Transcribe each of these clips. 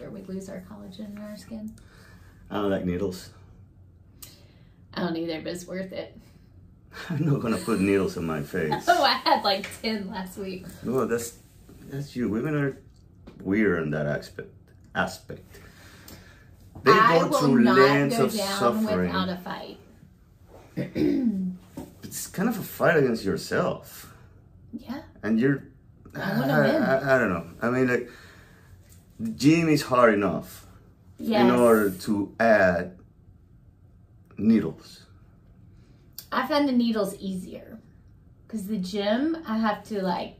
older, we lose our collagen in our skin. I don't like needles. I don't either, but it's worth it. I'm not gonna put needles in my face. Oh, I had like 10 last week. No, that's that's you. Women are weird in that aspect. Aspect. They I go through go of suffering. without a fight. It's kind of a fight against yourself, Yeah. and you're. I wanna. I, I don't know. I mean, like, gym is hard enough Yes. in order to add needles. I find the needles easier because the gym I have to like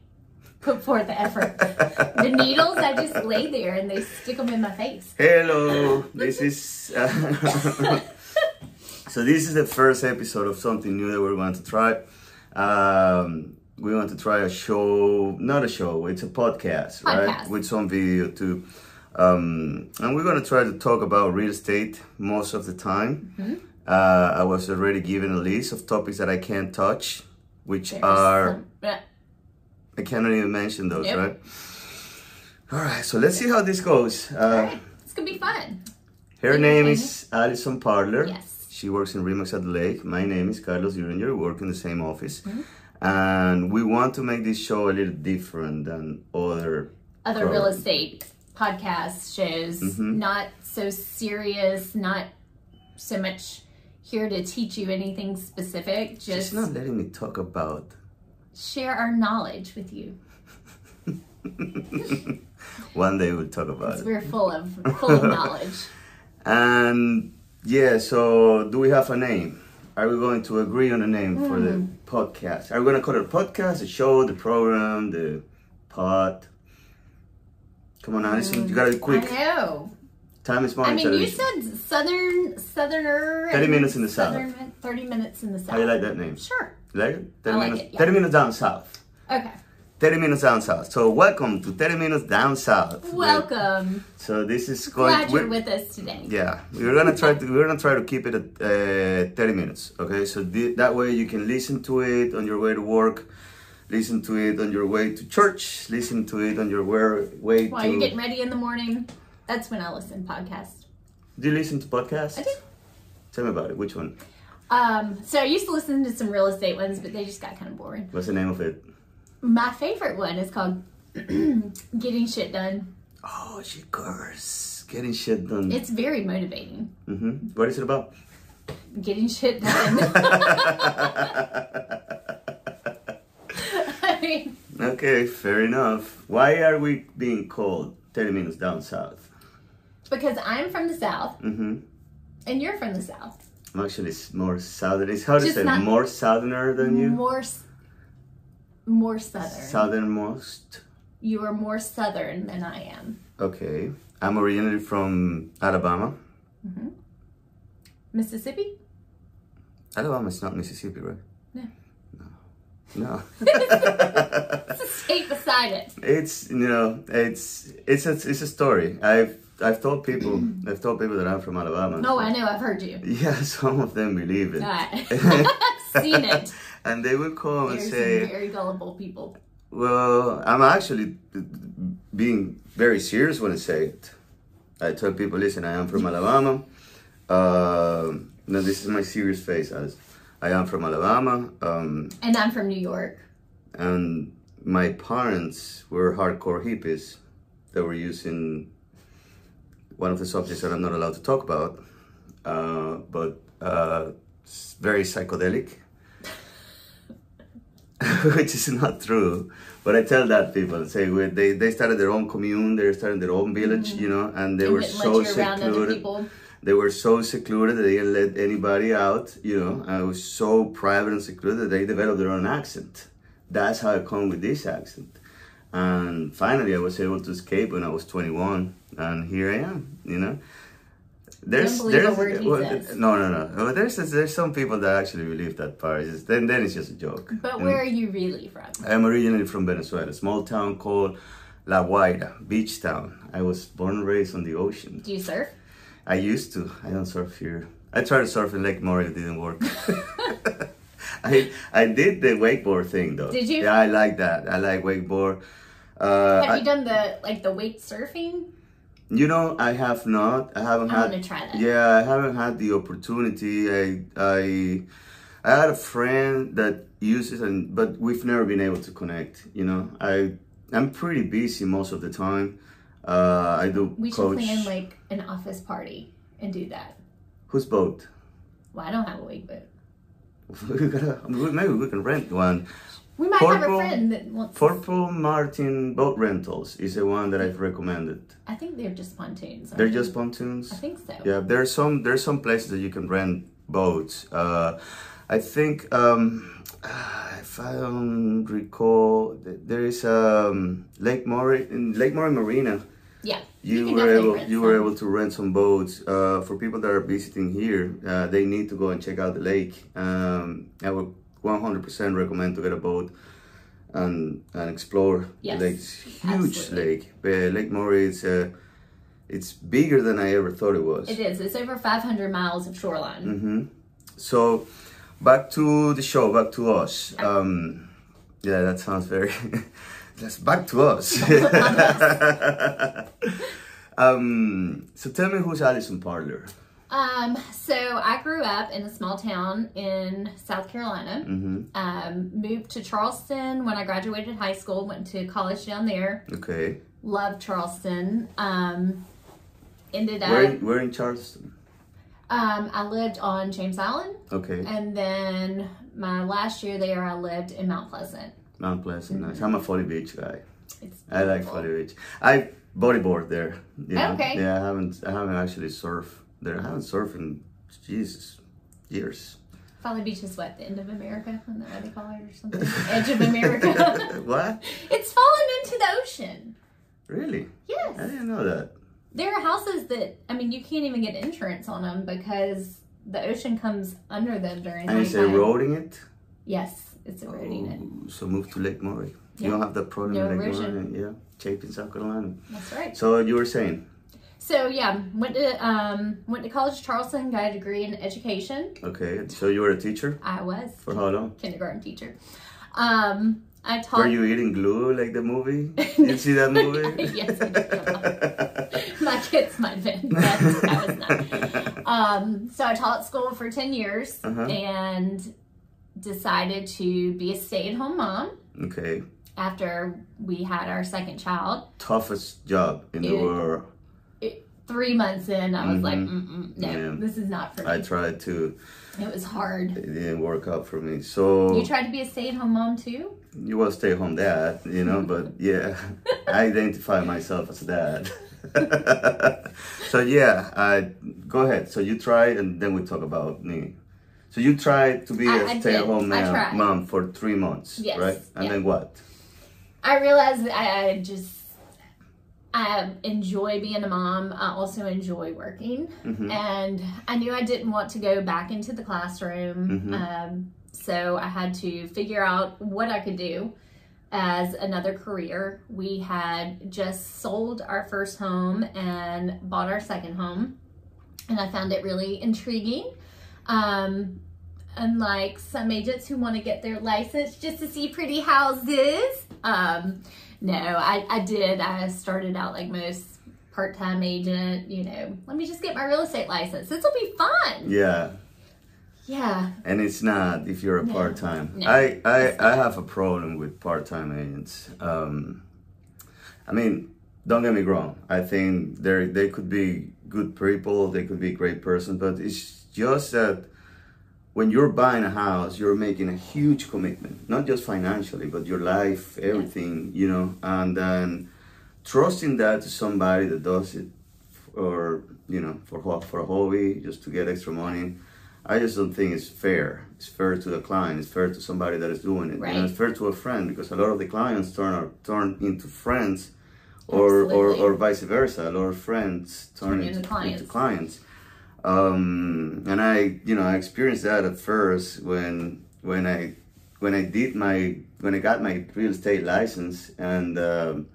put forth the effort. the needles I just lay there and they stick them in my face. Hello, this is. Uh, so this is the first episode of something new that we're going to try. Um, we want to try a show, not a show, it's a podcast, right? With some video too. Um, and we're going to try to talk about real estate most of the time. Mm-hmm. Uh, I was already given a list of topics that I can't touch, which There's are some- I cannot even mention those, Nope. right? All right, so let's see how this goes. Uh, Alright, it's gonna be fun. her name is Allison Parler. Yes. She works in Remax at the Lake. My name is Carlos Uringer. We work in the same office. Mm-hmm. And we want to make this show a little different than other. Other Cool. real estate podcast shows, Mhm. not so serious, not so much here to teach you anything specific. She's Just not letting me talk about. share our knowledge with you. One day we'll talk about it. we're full of full of knowledge. And yeah, so do we have a name? Are we going to agree on a name for the Hmm. Podcast? Are we going to call it a podcast, a show, the program, the pod? Come on, Allison, you gotta be mm, quick. I know. Time is money. I mean, you said southern, southerner. 30 minutes in the south. Thirty minutes in the south. How do you like that name? Sure. You like it? 30 I like minutes, it, yeah. 30 minutes down south. Okay. 30 minutes down south. So welcome to 30 minutes down south. Welcome. So this is going. Glad you're with us today. Yeah, we're gonna try to we're gonna try to keep it at uh, 30 minutes. Okay, so thi- that way you can listen to it on your way to work, listen to it on your way to church, listen to it on your way way While to. you're getting ready in the morning, that's when I listen podcast. Do you listen to podcasts? I do. Tell me about it. Which one? Um, so I used to listen to some real estate ones, but they just got kind of boring. What's the name of it? My favorite one is called Getting Shit Done. Oh, she curse. Getting shit done. It's very motivating. hmm What is it about? Getting shit done. I mean, Okay, fair enough. Why are we being called 30 minutes down south? because I'm from the south hmm and you're from the south. I'm actually more southern. It's how to Just say more southerner than you. More, more southern. Southernmost. you are more southern than I am. Okay. I'm originally from Alabama. Mm-hmm. Mississippi? Alabama is not Mississippi, right? No. No. It's a state beside it. it's you know it's it's a it's a story. I've I've told people I've told people that I'm from Alabama. Oh, no, I know. I've heard you. Yeah, some of them believe it. I've seen it. And they will come and say, very gullible people. Well, I'm actually being very serious when I say it. I tell people, listen, I am from Alabama. Um no, this is my serious face. As I am from Alabama, um, And I'm from New York. and my parents were hardcore hippies that were using one of the subjects that I'm not allowed to talk about, uh, but uh, very psychedelic. which is not true. But I tell that people say we- they they started their own commune, they started their own village, you know, and they and were so let you around other secluded. They were so secluded that they didn't let anybody out, you know. It was so private and secluded that they developed their own accent. That's how I come with this accent. And finally, I was able to escape when I was 21, and here I am, you know. There's, Don't believe a there's, well, no, no, no. Well, There's, there's some people that actually believe that part. It's just, then, then it's just a joke. But And- where are you really from? I'm originally from Venezuela, a small town called La Guaira, beach town. I was born and raised on the ocean. Do you surf? I used to. I don't surf here. I tried to surf in Lake Murray, it didn't work. I I did the wakeboard thing though. Did you? Yeah, I like that. I like wakeboard. Uh, Have I- you done the like the wake surfing? You know, I have not. I haven't I had. want to try that. Yeah, I haven't had the opportunity. I I I had a friend that uses and but we've never been able to connect. You know, I I'm pretty busy most of the time. Uh, I do We should coach. plan like an office party and do that. Whose boat? Well, I don't have a wig boat. we gotta, maybe we can rent one. We might have a friend that wants. Purple Martin Boat Rentals is the one that I've recommended. I think they're just pontoons. They're they? just pontoons. I think so. Yeah, there's some there's some places that you can rent boats. Uh, I think um, if I don't recall, there is um, Lake in Lake Murray Marina. Yeah. You, can were able you were able to rent some boats. Uh, for people that are visiting here, uh, they need to go and check out the lake. Um, I would 100% recommend to get a boat and and explore Yes, the lake. It's huge absolutely. lake. Uh, lake is uh, it's bigger than I ever thought it was. It is. It's over 500 miles of shoreline. hmm So, back to the show, back to us. Um, yeah, that sounds very. That's back to us. um, so tell me who's Allison Parler. Um, so I grew up in a small town in South Carolina. hmm Um, moved to Charleston when I graduated high school. Went to college down there. Okay. Loved Charleston. Um, ended up. Where in, where in Charleston? Um, I lived on James Island, Okay. and then my last year there, I lived in Mount Pleasant. Mount Pleasant. Nice. I'm a Folly Beach guy. It's I like. Folly Beach. I bodyboard there. you know. Okay. Yeah, I haven't. I haven't actually surfed there. I haven't surfed in Jesus years. Beach is what the end of America, isn't that what they call it or something? Edge of America. what? it's fallen into the ocean. Really? Yes. I didn't know that. there are houses that I mean you can't even get insurance on them because the ocean comes under them during And it's eroding it. Yes, it's eroding it. Oh, So move to Lake Murray. Yeah. You don't have that problem No in Lake erosion. Murray. Yeah, Chapin, South Carolina. That's right. So you were saying, So yeah, went to um went to college Charleston, got a degree in education. okay, so you were a teacher I was for how long? kindergarten teacher. Um, I taught. Were you eating glue like the movie? Did you see that movie? Yes, My kids might have been, but I was not. Um, so I taught school for 10 years Uh-huh. and decided to be a stay at home mom okay, after we had our second child. toughest job in the world. Three months in, I was like, Mhm. Mm-mm, no, Yeah. this is not for me. I tried to. it was hard. It didn't work out for me. So You tried to be a stay at home mom too? you was stay at home dad, you know, but yeah, I identify myself as a dad. so yeah, I go ahead. So you tried, and then we talk about me. So you tried to be I- a stay-at-home mom, mom for three months, Yes, right? And yeah. then what? I realized that I, I just I enjoy being a mom. I also enjoy working, Mhm. and I knew I didn't want to go back into the classroom. Mhm. Um, so I had to figure out what I could do as another career. We had just sold our first home and bought our second home, and I found it really intriguing. Um, unlike some agents who want to get their license just to see pretty houses. Um, no, I, I did. I started out like most part-time agent, you know, let me just get my real estate license. This will be fun. Yeah, Yeah. and it's not if you're a No. part-time. No, I I, I have a problem with part-time agents. Um, I mean, don't get me wrong. I think they they could be good people. They could be great person, but it's just that when you're buying a house, you're making a huge commitment, not just financially, but your life, everything, you know, and then trusting that to somebody that does it or you know for for a hobby just to get extra money. I just don't think it's fair. It's fair to the client. It's fair to somebody that is doing it. You know, Right. it's fair to a friend because a lot of the clients turn are, turn into friends, or, or or vice versa. A lot of friends turn, Turn into, into clients. into clients. Um, and I, you know, I experienced that at first when when I when I did my when I got my real estate license and um,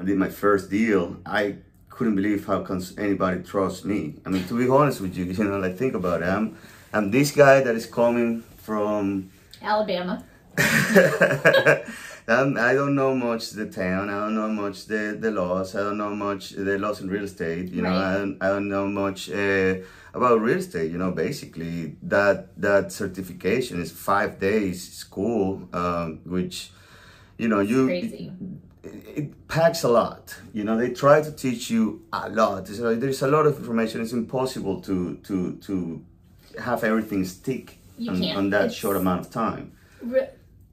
I did my first deal. I couldn't believe how cons- anybody trusts me. I mean, to be honest with you, you know, like think about it. I'm I'm this guy that is coming from Alabama. Um, I don't know much the town. I don't know much the, the laws. I don't know much the laws in real estate. You know, I, don't, I don't know much uh, about real estate. You know, basically that that certification is five days school, um, which you know you Crazy. it packs a lot. You know, they try to teach you a lot. There's a, there's a lot of information. It's impossible to to to have everything stick on, on that It's- short amount of time. Re-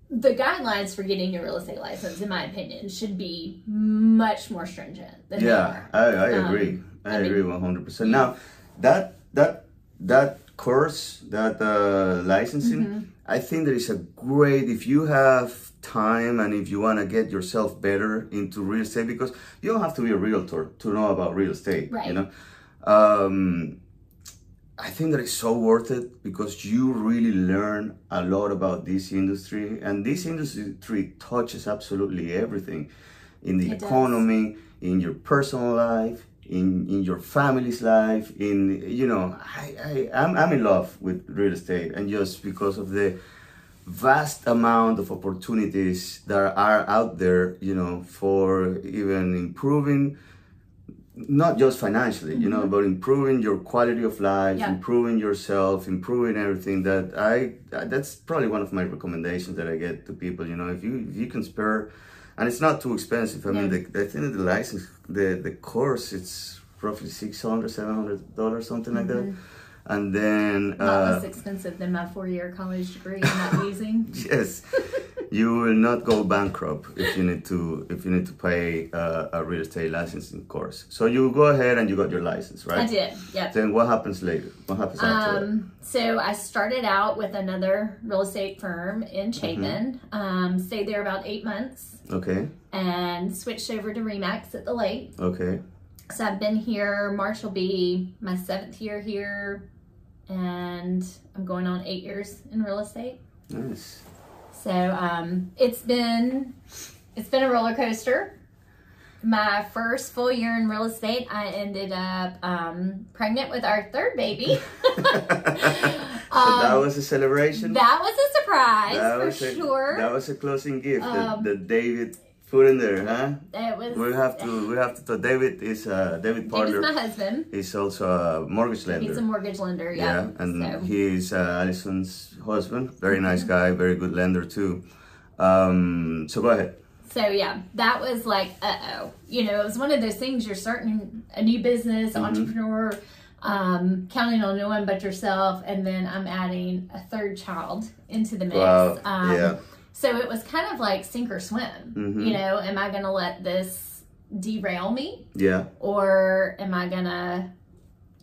the guidelines for getting your real estate license, in my opinion, should be much more stringent than Yeah, I. I Um, agree. I, I mean- agree one hundred percent. Now that that that course, that uh, licensing, Mm-hmm. I think there is a great if you have time and if you want to get yourself better into real estate because you don't have to be a realtor to know about real estate. Right. You know, um, I think that it's so worth it because you really learn a lot about this industry, and this industry touches absolutely everything in the It does. economy, in your personal life, in in your family's life. In you know, I, I I'm I'm in love with real estate, and just because of the vast amount of opportunities that are out there, you know, for even improving not just financially, you know, but improving your quality of life, Yeah. improving yourself, improving everything. That I that's probably one of my recommendations that I get to people. You know, if you if you can spare, and it's not too expensive. I mean, the, I think the license, the the course, it's roughly 600 700 dollars, something like that. And then Not uh, less expensive than my four-year college degree I'm not using. yes you will not go bankrupt if you need to if you need to pay uh, a real estate licensing course so you go ahead and you got your license right I did. Yep. then what happens later what happens after that Um, so I started out with another real estate firm in Chapin. Um, stayed there about eight months okay and switched over to Remax at the lake. okay So I've been here. March will be my seventh year here, and I'm going on eight years in real estate. nice So um, it's been it's been a roller coaster. My first full year in real estate, I ended up um, pregnant with our third baby. so that was a celebration Um, That was a surprise That for was a, sure. that was a closing gift Um, that david put in there huh it was. we have to we have to so david is uh david Parler my husband. He's also a mortgage lender He's a mortgage lender. Yeah, Yeah. and so. he's uh, Allison's husband. Very nice Mm-hmm. guy, very good lender too. Um, so go ahead. So yeah, that was like, uh oh. You know, it was one of those things. You're starting a new business, Mm-hmm. entrepreneur, um, counting on no one but yourself, and then I'm adding a third child into the mix. Wow, Um, yeah. So it was kind of like sink or swim. Mhm. You know, am I going to let this derail me, Yeah, or am I going to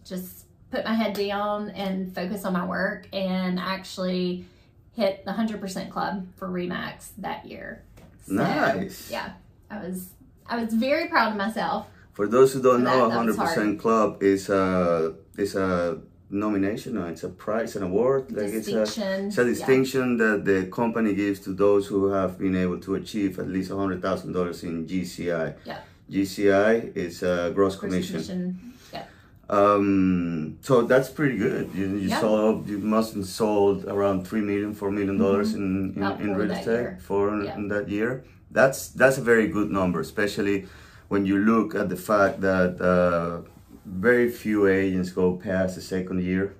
just put my head down and focus on my work and actually hit the 100% club for Remax that year? So, nice. yeah, I was I was very proud of myself. For those who don't know, that 100% Club is a is a nomination. Or it's a prize, an award. Like it's a Distinction. it's a yeah. distinction that the company gives to those who have been able to achieve at least hundred thousand dollars in GCI. Yeah. GCI is a gross commission. commission. Yeah. Um, so that's pretty good. You, you Yeah. sold, you must have sold around three million, four million dollars in, in, Mm-hmm. About in four real estate for Yeah. in that year. That's that's a very good number, especially when you look at the fact that uh, very few agents go past the second year.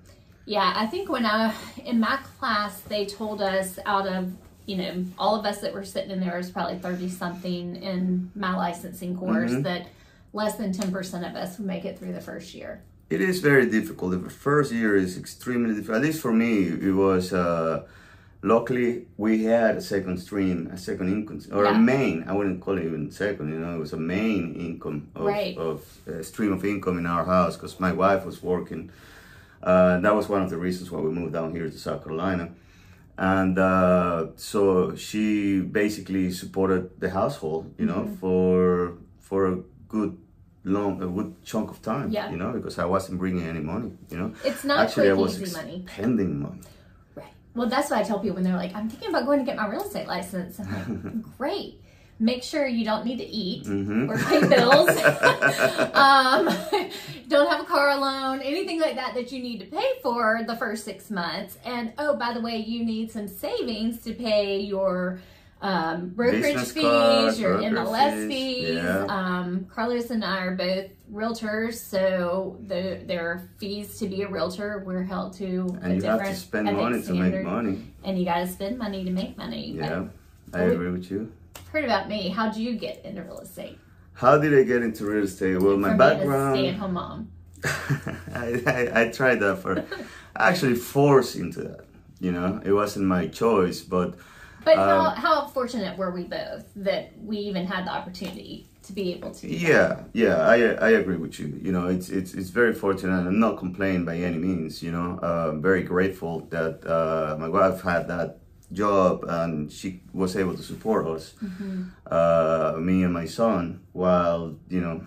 Yeah, I think when I in my class they told us out of you know all of us that were sitting in there was probably thirty something in my licensing course Mm-hmm. that less than ten percent of us would make it through the first year. It is very difficult. The first year is extremely difficult. At least for me, it was. Uh, luckily, we had a second stream, a second income, or a main. I wouldn't call it even second. You know, it was a main income of, Right. of uh, stream of income in our house because my wife was working. Uh, that was one of the reasons why we moved down here to South Carolina, and uh, so she basically supported the household. You know, Mm-hmm. for for a good long a good chunk of time. Yeah. You know, because I wasn't bringing any money. You know, It's not actually I was easy money. spending money. Well, that's what I tell people when they're like, I'm thinking about going to get my real estate license. I'm like, great. Make sure you don't need to eat Mhm. or pay bills. um, don't have a car loan, anything like that that you need to pay for the first six months. And oh, by the way, you need some savings to pay your um, brokerage Business fees, your MLS fees, yeah. Um, Carlos and I are both realtors, so the, there are fees to be a realtor. We're held to a And you different have to spend money to make money. and you got to spend money to make money. Yeah, I agree with you. Heard about me? How'd you get into real estate? How did I get into real estate? Well, my background. stay-at-home mom. I, I, I tried that for actually forced into that. You know, it wasn't my choice, but But how, Um, how fortunate were we both that we even had the opportunity to be able to? yeah, yeah, I I agree with you. You know, it's it's it's very fortunate. I'm not complaining by any means. You know, uh, very grateful that uh, my wife had that job and she was able to support us, uh, me and my son, while you know.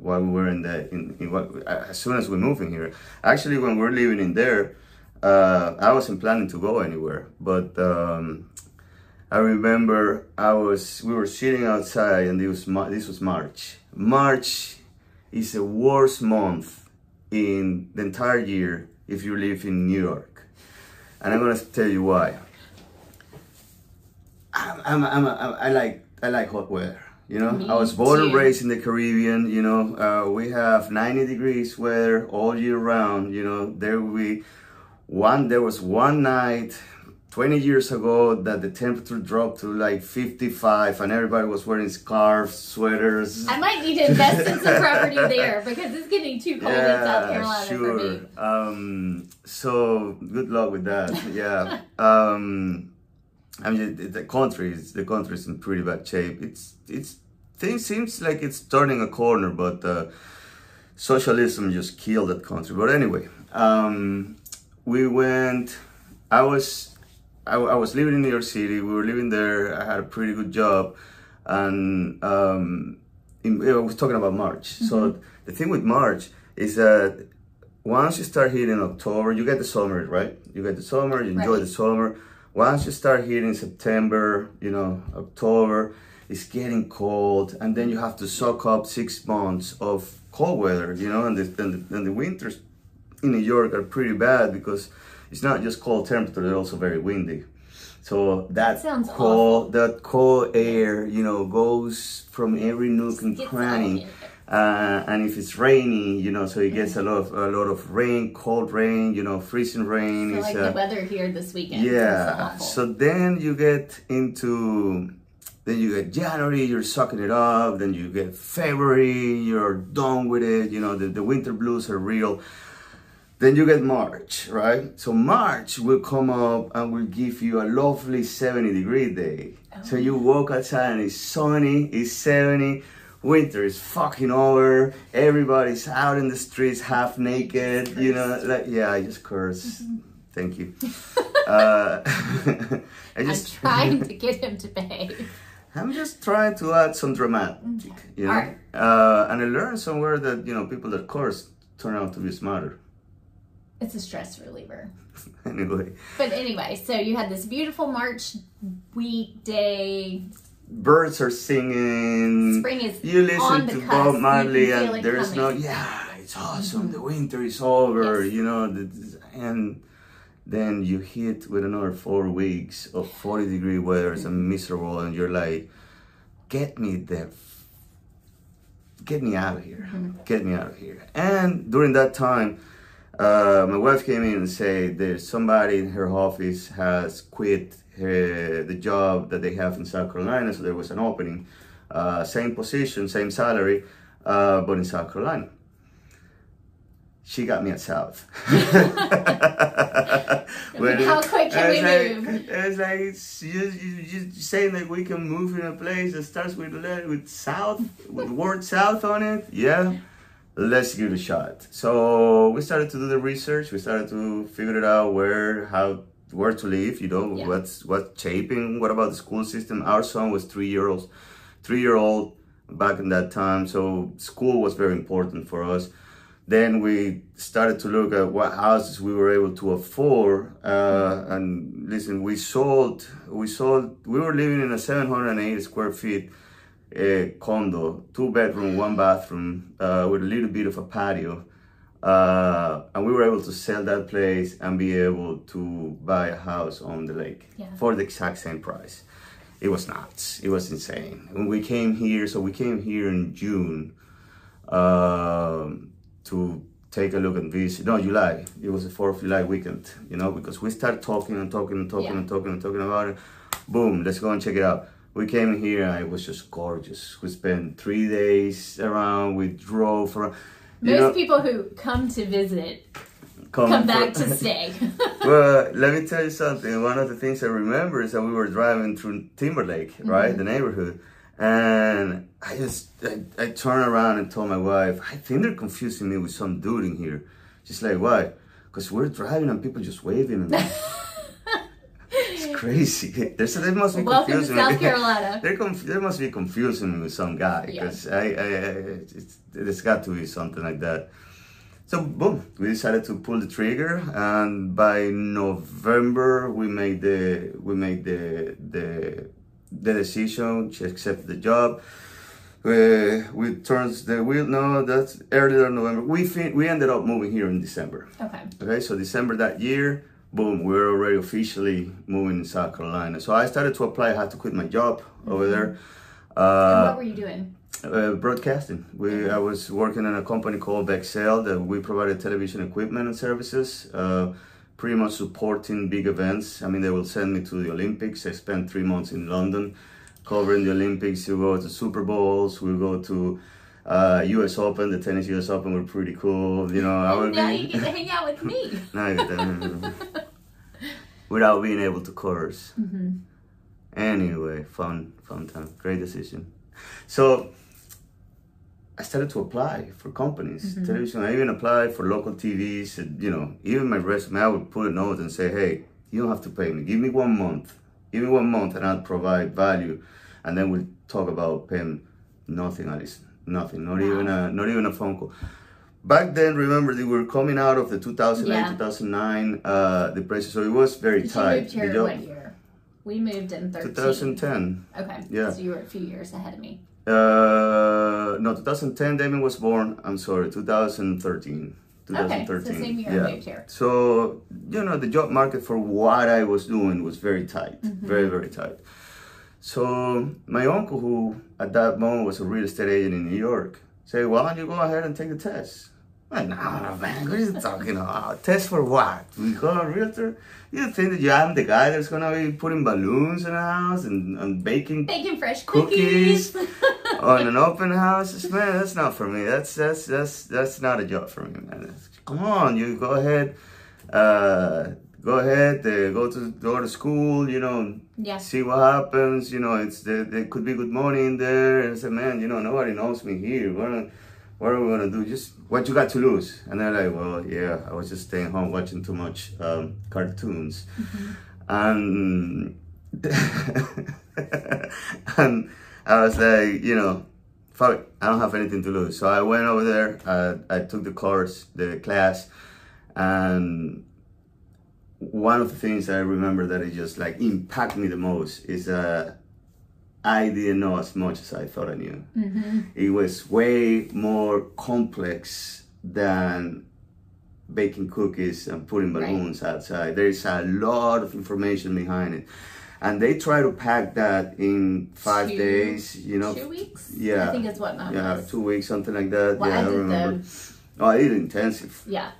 While we were in the in, in what as soon as we moved in here, actually when we we're living in there, uh, I wasn't planning to go anywhere. But um, I remember I was we were sitting outside and it was this was March. March is the worst month in the entire year if you live in New York, and I'm gonna tell you why. I'm, I'm, I'm, I'm I like I like hot weather. You know, Me I was born and raised in the Caribbean. You know, uh, we have 90 degrees weather all year round. You know, there we one there was one night 20 years ago that the temperature dropped to like 55 and everybody was wearing scarves sweaters. I might need to invest in some property there because it's getting too cold in South Carolina for me. um so good luck with that. Yeah. Um i mean the, the country is the country is in pretty bad shape. It's it's things seems like it's turning a corner but uh socialism just killed that country. But anyway um we went i was I, I was living in new york city we were living there i had a pretty good job and um in, I was talking about March. So the thing with March is that once you start hitting October, you get the summer, right? You get the summer, you enjoy Right. the summer. Once you start hitting September, you know, October, it's getting cold, and then you have to soak up six months of cold weather, you know, and the, and the, and the winters in New York are pretty bad because it's not just cold temperature, they're also very windy. So that Sounds cold, that cold air, you know, goes from every nook and cranny. Uh, and if it's rainy, you know, so it gets a lot of a lot of rain, cold rain, you know, freezing rain. So It's, like uh, the weather here this weekend. yeah. So then you get into then you get January, you're sucking it up. Then you get February, you're done with it. You know, the, the winter blues are real. Then you get March, right? So March will come up and will give you a lovely 70 degree day. So you walk outside and it's sunny, it's 70. Winter is fucking over. Everybody's out in the streets half naked. You know, like yeah, I just curse. Thank you. uh, I I'm just trying to get him to behave. I'm just trying to add some dramatic, you know. Alright. Uh, and I learned somewhere that you know people that curse turn out to be smarter. It's a stress reliever. anyway, But anyway, so you had this beautiful March weekday. birds are singing. Spring is You listen on the to cusp. Bob Marley, and there's no yeah, it's awesome. Mm-hmm. The winter is over, Yes. you know. The, and then you hit with another four weeks of 40 degree weather and mm-hmm. miserable, and you're like, get me the get me out of here. Mm-hmm. Get me out of here. And during that time, uh, my wife came in and said there's somebody in her office has quit her, the job that they have in South Carolina. So there was an opening, uh, same position, same salary, uh, but in South Carolina. She got me at South. When- How quick can we like, move? It's like it's just, you just saying that we can move in a place that starts with with South, with the word South on it. Yeah, let's give it a shot. So we started to do the research. We started to figure it out where how where to live. You know Yeah. what's what's shaping. What about the school system? Our son was three year old, three year old back in that time. So school was very important for us. Then we started to look at what houses we were able to afford. Uh, and listen, we sold, we sold, we were living in a 708 square feet uh, condo, two bedroom, one bathroom, uh, with a little bit of a patio. Uh, and we were able to sell that place and be able to buy a house on the lake Yeah. for the exact same price. it was nuts. It was insane. When we came here, so we came here in June um, to take a look and visit. No, July. It was the 4th of July weekend, you know, because we started talking and talking and talking Yeah. and talking and talking about it. Boom, let's go and check it out. We came here and it was just gorgeous. We spent three days around. We drove around. Most know, people who come to visit come come back for- to stay. well, let me tell you something. One of the things I remember is that we were driving through Timberlake, mm-hmm. right, the neighborhood, and I just I, I turned around and told my wife, I think they're confusing me with some dude in here. She's like, why? Because we're driving and people just waving. And crazy. There's they must be Welcome to confusing me. South Carolina. They're conf- they must be confusing me with some guy Yeah. because I, I, I it's, there's got to be something like that. So boom, we decided to pull the trigger, and by November we made the we made the the the decision. She accepted the job. Uh, we turns the wheel. No, that's earlier November. We fin- we ended up moving here in December. okay. Okay, so December that year, boom, we are already officially moving in South Carolina. So I started to apply. I had to quit my job over there. Uh, what were you doing? uh, broadcasting. We I was working in a company called Bexel that we provided television equipment and services. Uh, pretty much supporting big events. I mean, they will send me to the Olympics. I spent three months in London covering the Olympics. You go to Super Bowls. We go to uh, U.S. Open. The tennis U.S. Open were pretty cool. You know, I would now be you get to hang out with me. now I get that. Without being able to curse. Mm-hmm. Anyway, fun, fun time, great decision. So I started to apply for companies, mm-hmm. television. I even applied for local TVs. And, you know, even my resume, I would put a note and say, "Hey, you don't have to pay me. Give me one month. Give me one month, and I'll provide value." And then we'll talk about paying nothing, Alice. Nothing. Not Wow. even a not even a phone call. Back then, remember, they were coming out of the 2008, Yeah. 2009 uh, depression, so it was very You tight. moved here what year? We moved in 13. 2010. Okay. Yeah. So you were a few years ahead of me. Uh, no, 2010. Damien was born. I'm sorry, 2013. 2013. Okay. 2013. So same year yeah. I moved here. So you know, the job market for what I was doing was very tight, Mm-hmm. very very tight. So my uncle, who at that moment was a real estate agent in New York, said, "Why don't you go ahead and take the test?" I'm like, no, man, what are you talking about? Test for what? We call a realtor? You think that I'm the guy that's gonna be putting balloons in the house and, and baking Baking fresh Cookies. cookies. on an open house, man, that's not for me. That's that's that's that's not a job for me, man. Come on, you go ahead, uh, go ahead, uh, go to go to school, you know, yeah. see what happens. You know, it's there, there could be good money in there. And I said, man, you know, nobody knows me here. What are, we gonna do? Just what you got to lose? And they're like, well, yeah, I was just staying home watching too much um, cartoons, and and I was like, you know, fuck, I don't have anything to lose. So I went over there. Uh, I took the course, the class, and one of the things I remember that it just like impacted me the most is that I didn't know as much as I thought I knew. Mm-hmm. It was way more complex than baking cookies and putting Right. balloons outside. There is a lot of information behind it. And they try to pack that in five Two- days, you know. Two weeks? Yeah. I think it's what Yeah, was. two weeks, something like that. Well, yeah, I I remember. the, Oh, I did intensive. yeah.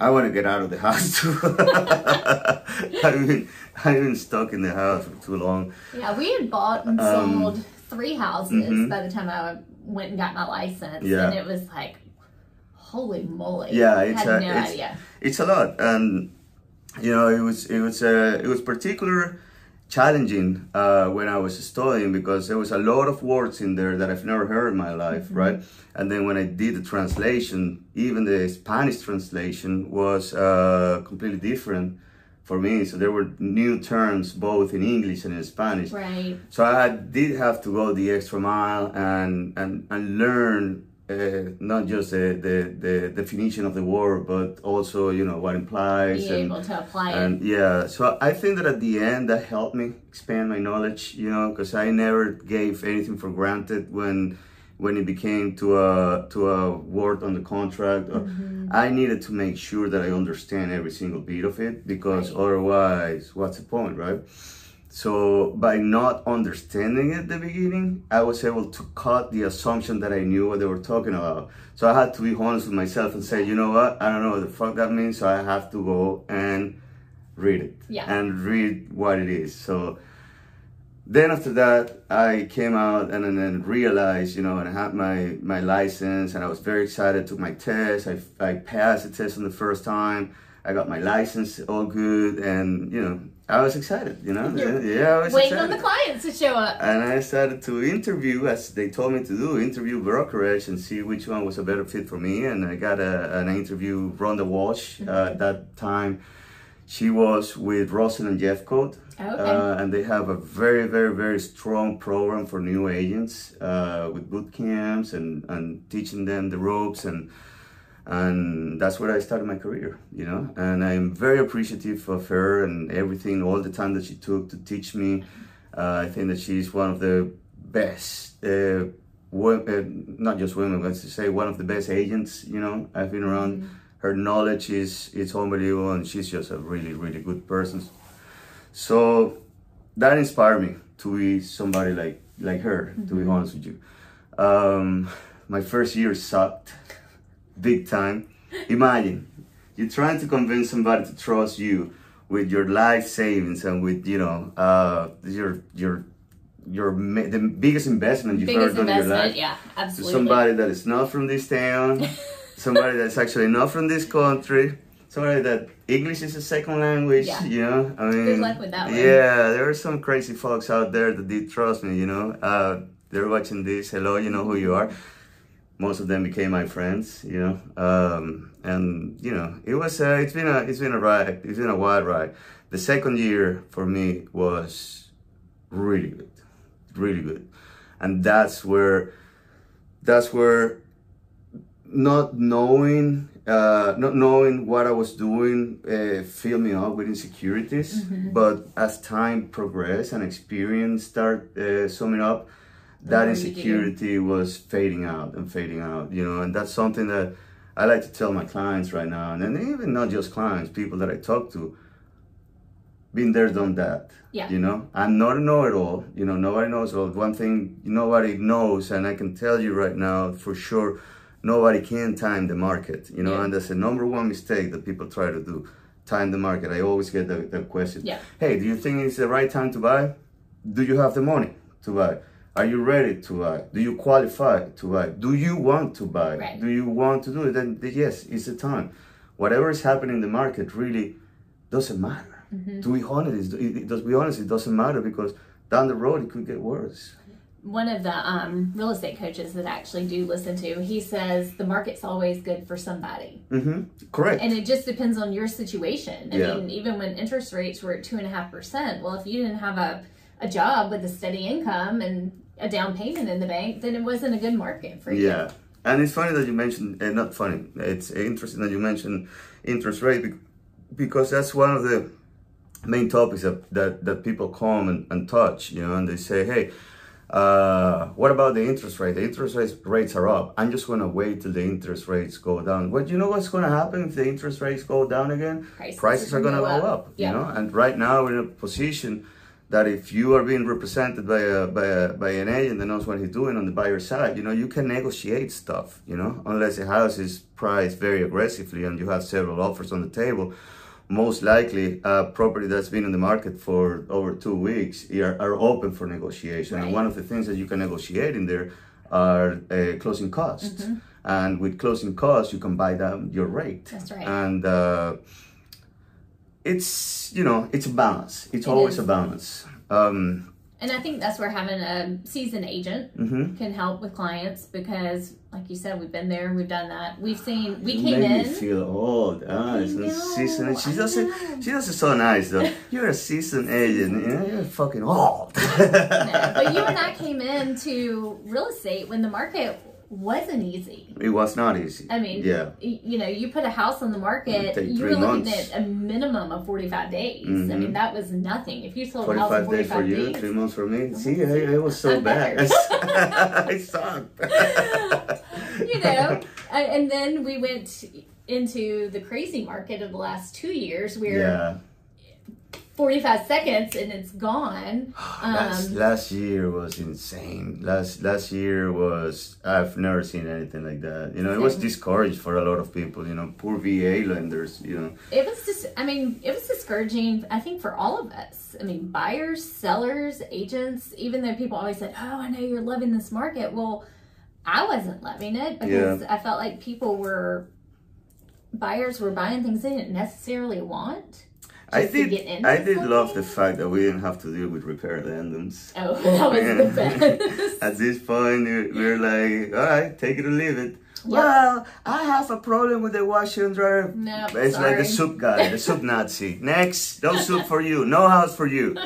I want to get out of the house too. I've been I've been stuck in the house for too long. Yeah, we had bought and Um, sold three houses mhm. by the time I went and got my license. Yeah. And it was like, holy moly. Yeah, it's had a- no it's- idea. It's a lot, and you know it was it was uh, it was particular challenging uh, when I was studying because there was a lot of words in there that I've never heard in my life, right? And then when I did the translation, even the Spanish translation was uh, completely different for me. So there were new terms both in English and in Spanish. Right. So I did have to go the extra mile and and, and learn uh, not just the, the, the definition of the word, but also you know what implies Be and able to apply it. and yeah. So I think that at the end that helped me expand my knowledge, you know, because I never gave anything for granted when when it became to a to a word on the contract. Mm-hmm. I needed to make sure that I understand every single bit of it because Right. otherwise, what's the point, right? So by not understanding it at the beginning, I was able to cut the assumption that I knew what they were talking about. So I had to be honest with myself and say, you know what, I don't know what the fuck that means, so I have to go and read it Yeah. and read what it is. So then after that, I came out and, and then realized, you know, and I had my, my license and I was very excited, took my test. I, I passed the test on the first time. I got my license all good and, you know, I was excited, you know? You're yeah, I was Waiting excited. on the clients to show up. And I started to interview, as they told me to do, interview brokerage and see which one was a better fit for me. And I got a, an interview, with Rhonda Walsh, uh, at that time. She was with Russell and Jeffcoat. Oh, Okay. Uh, and they have a very, very, very strong program for new agents uh, with boot camps and, and teaching them the ropes and and that's where I started my career, you know. And I'm very appreciative of her and everything, all the time that she took to teach me. Uh, I think that she's one of the best, uh, wo- uh, not just women, but to say one of the best agents, you know, I've been around. Her knowledge is is unbelievable, and she's just a really, really good person. So that inspired me to be somebody like like her. To be honest with you, um, my first year sucked big time. Imagine you're trying to convince somebody to trust you with your life savings and with you know uh, your your your the biggest investment you've Biggest ever done in your life yeah, to absolutely. somebody that is not from this town, somebody that's actually not from this country, somebody that English is a second language. Yeah. You know, I mean, luck with that one. Yeah, there are some crazy folks out there that did trust me. You know, uh, they're watching this. Hello, you know who you are. Most of them became my friends. You know, um, and you know, it was uh, it's been a it's been a ride. It's been a wild ride. The second year for me was really good, really good, and that's where that's where not knowing uh, not knowing what I was doing uh, filled me up with insecurities. But as time progressed and experience start uh, summing up, that insecurity was fading out and fading out. You know, and that's something that I like to tell my clients right now, and then even not just clients, people that I talk to. Been there, done that. Yeah. You know, I'm not a know-it-all. You know, nobody knows all. One thing nobody knows, and I can tell you right now for sure, nobody can time the market. You know, Yeah. and that's the number one mistake that people try to do. Time the market. I always get the, the question. Yeah. Hey, do you think it's the right time to buy? Do you have the money to buy? Are you ready to buy? Do you qualify to buy? Do you want to buy? Right. Do you want to do it? Then yes, it's the time. Whatever is happening in the market really doesn't matter. Mm-hmm. To be honest, it, to be honest, it doesn't matter because down the road it could get worse. One of the um, real estate coaches that I actually do listen to, he says the market's always good for somebody. hmm Correct. And it just depends on your situation. I Yeah. mean, even when interest rates were at two and a half percent, well, if you didn't have a, a job with a steady income and a down payment in the bank, then it wasn't a good market for you. Yeah, and it's funny that you mentioned, uh, not funny, it's interesting that you mentioned interest rate bec- because that's one of the main topics that, that, that people come and, and touch, you know, and they say, hey, uh, what about the interest rate? The interest rates, rates are up. I'm just going to wait till the interest rates go down. But you know what's going to happen if the interest rates go down again? Prices are going to go go up. up, Yeah. you know, and right now we're in a position that if you are being represented by a, by a by an agent that knows what he's doing on the buyer side, you know, you can negotiate stuff, you know, unless the house is priced very aggressively and you have several offers on the table. Most likely, a property that's been in the market for over two weeks are, are open for negotiation. Right. And one of the things that you can negotiate in there are uh, closing costs. Mm-hmm. And with closing costs, you can buy down your rate. That's right. And uh, it's you know it's a balance. It's It always is. a balance. Um, And I think that's where having a seasoned agent mhm. can help with clients because, like you said, we've been there, we've done that. We've seen, we You came in. me feel old. Ah, it's know, seasoned. She does it. She does it so nice though. You're a seasoned agent. You know, you're fucking old. No, but you and I came into real estate when the market wasn't easy. It was not easy. I mean, yeah. you know, you put a house on the market, you were looking months. at a minimum of 45 days. I mm-hmm. mean, that was nothing. If you sold a house in 45 days 45 for you, days, three months for me. Oh See, I, I was so I'm bad. better. I sucked. you know, and, and then we went into the crazy market of the last two years where Yeah. 45 seconds and it's gone. last, Um, last year was insane. Last last year was I've never seen anything like that. You know, it was discouraged for a lot of people. You know, poor VA lenders. You know, it was just, I mean, it was discouraging, I think, for all of us. I mean, buyers, sellers, agents, even though people always said, oh, I know you're loving this market. Well, I wasn't loving it because I felt like people were, buyers were buying things they didn't necessarily want. I did. I did love the fact that we didn't have to deal with repair addendums. Oh, that was the best. At this point, we- we're like, all right, take it or leave it. Yeah. Well, I have a problem with the washer and dryer. No, it's like the sorry. soup guy, the soup Nazi. Next, no soup for you, no house for you.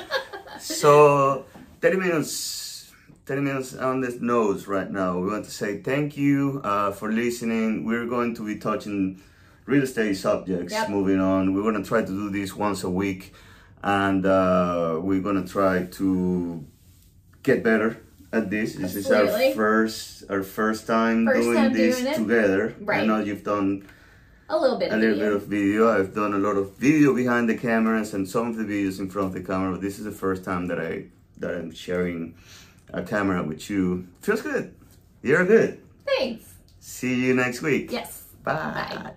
So, 30 minutes, 30 minutes on the nose right now. We want to say thank you uh, for listening. We're going to be touching real estate subjects Yep. moving on. We're going to try to do this once a week, and uh, we're going to try to get better at this. This is our first our first time First doing time this doing together. I know you've done a little bit a of little video. bit of video. I've done a lot of video behind the cameras and some of the videos in front of the camera. But this is the first time that I that I'm sharing a camera with you. Feels good. You're good. Thanks. See you next week. Yes. Bye. Bye.